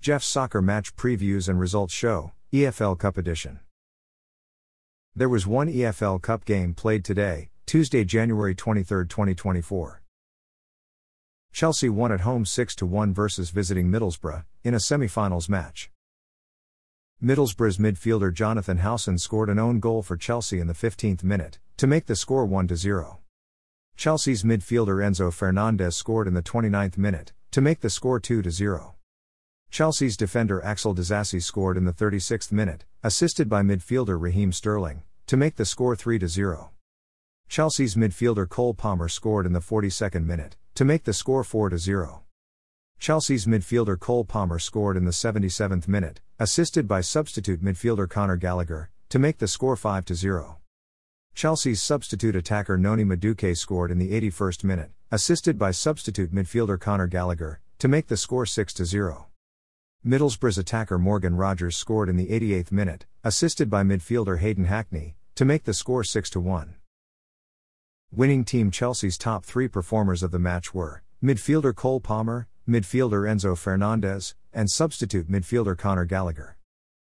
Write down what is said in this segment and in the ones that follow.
Jeff's Soccer Match Previews and Results Show, EFL Cup Edition. There was one EFL Cup game played today, Tuesday, January 23, 2024. Chelsea won at home 6 1 versus visiting Middlesbrough, in a semi finals match. Middlesbrough's midfielder Jonathan Howson scored an own goal for Chelsea in the 15th minute, to make the score 1 0. Chelsea's midfielder Enzo Fernandez scored in the 29th minute, to make the score 2 0. Chelsea's defender Axel Disasi scored in the 36th minute, assisted by midfielder Raheem Sterling, to make the score 3 0. Chelsea's midfielder Cole Palmer scored in the 42nd minute, to make the score 4 0. Chelsea's midfielder Cole Palmer scored in the 77th minute, assisted by substitute midfielder Conor Gallagher, to make the score 5 0. Chelsea's substitute attacker Noni Madueke scored in the 81st minute, assisted by substitute midfielder Conor Gallagher, to make the score 6 0. Middlesbrough's attacker Morgan Rogers scored in the 88th minute, assisted by midfielder Hayden Hackney, to make the score 6 1. Winning team Chelsea's top three performers of the match were midfielder Cole Palmer, midfielder Enzo Fernandez, and substitute midfielder Conor Gallagher.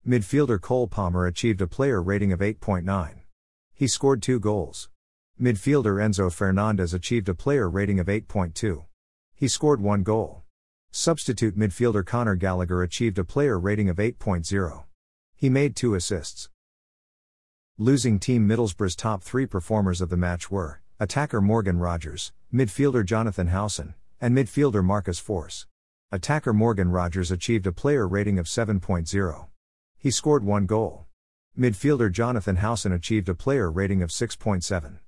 Midfielder Cole Palmer achieved a player rating of 8.9. He scored two goals. Midfielder Enzo Fernandez achieved a player rating of 8.2. He scored one goal. Substitute midfielder Conor Gallagher achieved a player rating of 8.0. He made two assists. Losing team Middlesbrough's top three performers of the match were attacker Morgan Rogers, midfielder Jonathan Howson, and midfielder Marcus Forss. Attacker Morgan Rogers achieved a player rating of 7.0. He scored one goal. Midfielder Jonathan Howson achieved a player rating of 6.7.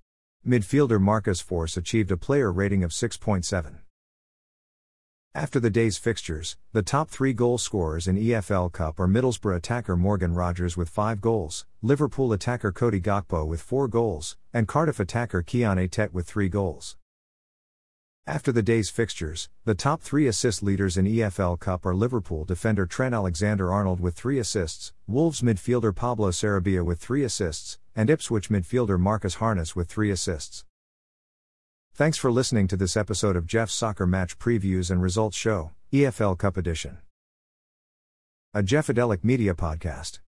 Midfielder Marcus Forss achieved a player rating of 6.7. After the day's fixtures, the top three goal scorers in EFL Cup are Middlesbrough attacker Morgan Rogers with five goals, Liverpool attacker Cody Gakpo with four goals, and Cardiff attacker Kion Etete with three goals. After the day's fixtures, the top three assist leaders in EFL Cup are Liverpool defender Trent Alexander Arnold with three assists, Wolves midfielder Pablo Sarabia with three assists, and Ipswich midfielder Marcus Harness with three assists. Thanks for listening to this episode of Jeff's Soccer Match Previews and Results Show, EFL Cup Edition. A Jeffadelic Media Podcast.